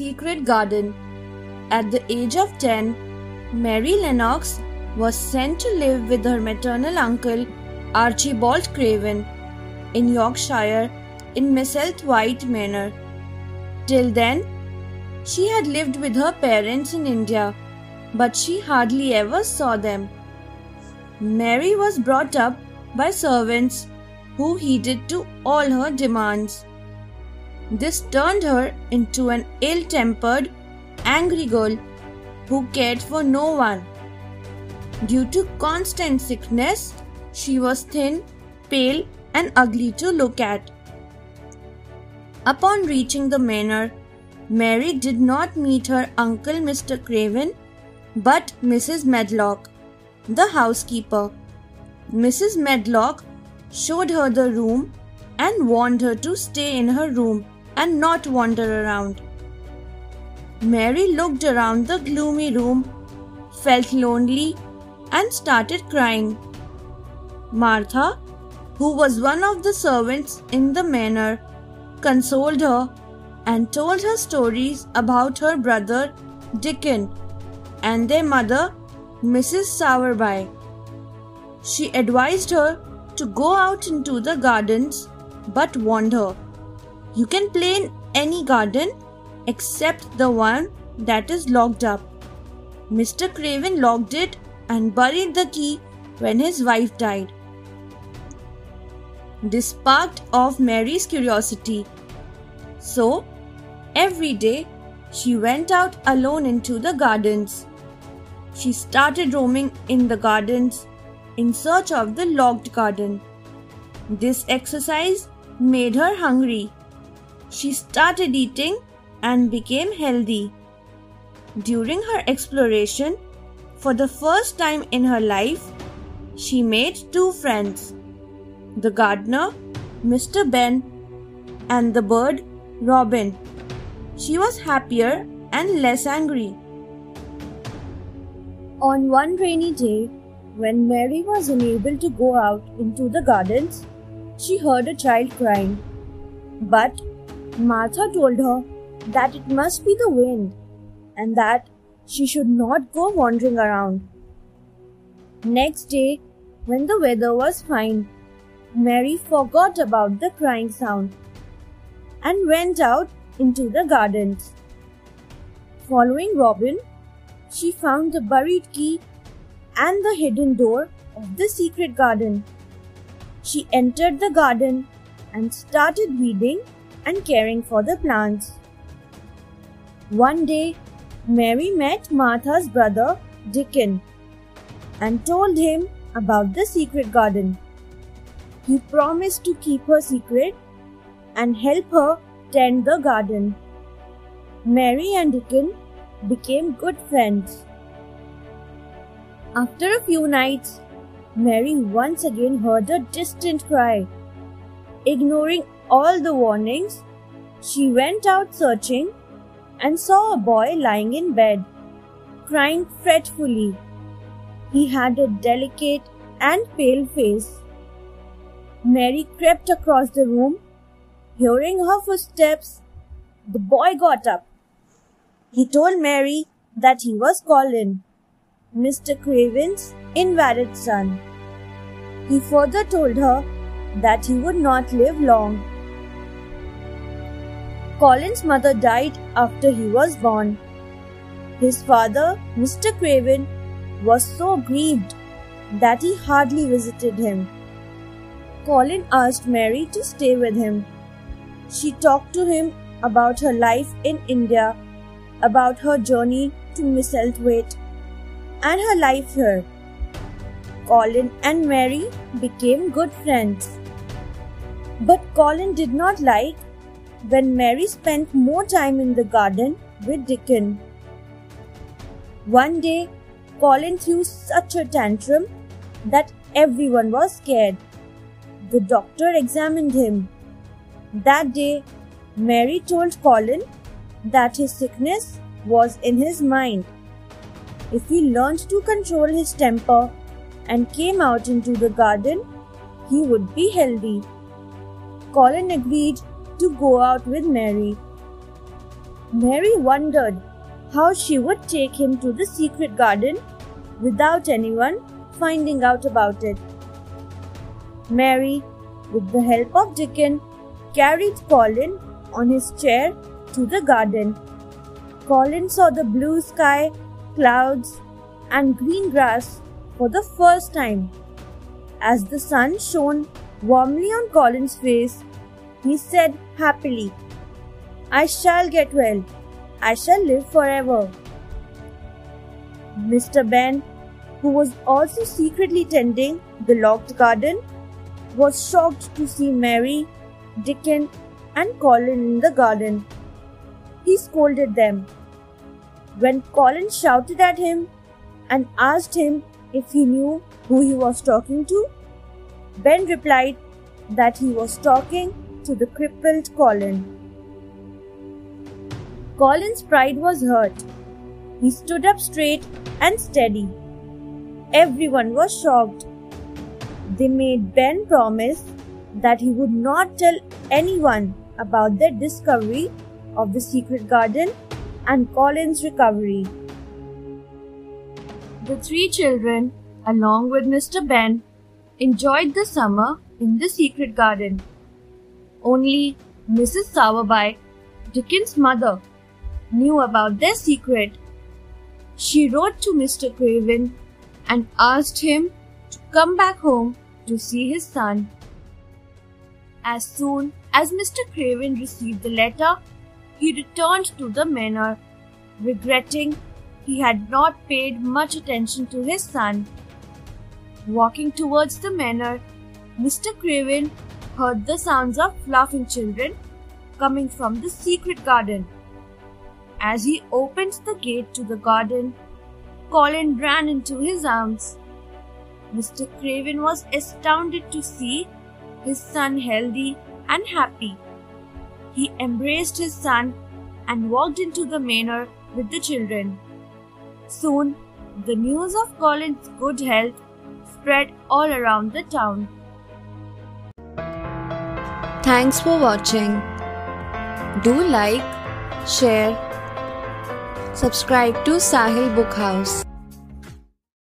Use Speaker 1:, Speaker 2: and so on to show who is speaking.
Speaker 1: secret garden. At the age of 10, Mary Lennox was sent to live with her maternal uncle Archibald Craven in Yorkshire in Misselthwaite Manor. Till then, she had lived with her parents in India, but she hardly ever saw them. Mary was brought up by servants who heeded to all her demands. This turned her into an ill tempered, angry girl who cared for no one. Due to constant sickness, she was thin, pale, and ugly to look at. Upon reaching the manor, Mary did not meet her uncle Mr. Craven, but Mrs. Medlock, the housekeeper. Mrs. Medlock showed her the room and warned her to stay in her room and not wander around. Mary looked around the gloomy room, felt lonely, and started crying. Martha, who was one of the servants in the manor, consoled her and told her stories about her brother Dickon and their mother, Mrs. Sowerby. She advised her to go out into the gardens but warned her, You can play in any garden except the one that is locked up. Mr. Craven locked it and buried the key when his wife died. This sparked off Mary's curiosity. So, every day, she went out alone into the gardens. She started roaming in the gardens in search of the locked garden. This exercise made her hungry. She started eating and became healthy. During her exploration, for the first time in her life, she made two friends the gardener, Mr. Ben, and the bird, Robin. She was happier and less angry. On one rainy day, when Mary was unable to go out into the gardens, she heard a child crying. But Martha told her that it must be the wind and that she should not go wandering around. Next day, when the weather was fine, Mary forgot about the crying sound and went out into the gardens. Following Robin, she found the buried key and the hidden door of the secret garden. She entered the garden and started weeding and caring for the plants. One day, Mary met Martha's brother Dickon and told him about the secret garden. He promised to keep her secret and help her tend the garden. Mary and Dickon became good friends. After a few nights, Mary once again heard a distant cry. Ignoring all the warnings, she went out searching and saw a boy lying in bed, crying fretfully. He had a delicate and pale face. Mary crept across the room. Hearing her footsteps, the boy got up. He told Mary that he was Colin, Mr. Craven's invalid son. He further told her that he would not live long. Colin's mother died after he was born. His father, Mr. Craven, was so grieved that he hardly visited him. Colin asked Mary to stay with him. She talked to him about her life in India, about her journey to Misselthwaite, and her life here. Colin and Mary became good friends. But Colin did not like when Mary spent more time in the garden with Dickon. One day, Colin threw such a tantrum that everyone was scared. The doctor examined him. That day, Mary told Colin that his sickness was in his mind. If he learned to control his temper and came out into the garden, he would be healthy. Colin agreed to go out with Mary. Mary wondered how she would take him to the secret garden without anyone finding out about it. Mary, with the help of Dickon, carried Colin on his chair to the garden. Colin saw the blue sky, clouds, and green grass for the first time. As the sun shone warmly on Colin's face, he said happily, I shall get well. I shall live forever. Mr. Ben, who was also secretly tending the locked garden, was shocked to see Mary, Dickon, and Colin in the garden. He scolded them. When Colin shouted at him and asked him if he knew who he was talking to, Ben replied that he was talking to the crippled Colin. Colin's pride was hurt. He stood up straight and steady. Everyone was shocked. They made Ben promise that he would not tell anyone about their discovery of the secret garden and Colin's recovery. The three children, along with Mr. Ben, enjoyed the summer in the secret garden. Only Mrs. Sowerby, Dickon's mother, knew about their secret. She wrote to Mr. Craven and asked him to come back home to see his son. As soon as Mr. Craven received the letter, he returned to the manor, regretting he had not paid much attention to his son. Walking towards the manor, Mr. Craven heard the sounds of laughing children coming from the secret garden. As he opened the gate to the garden, Colin ran into his arms. Mr. Craven was astounded to see his son healthy and happy. He embraced his son and walked into the manor with the children. Soon, the news of Colin's good health spread all around the town.
Speaker 2: Thanks for watching. Do like, share, subscribe to Sahil Book House.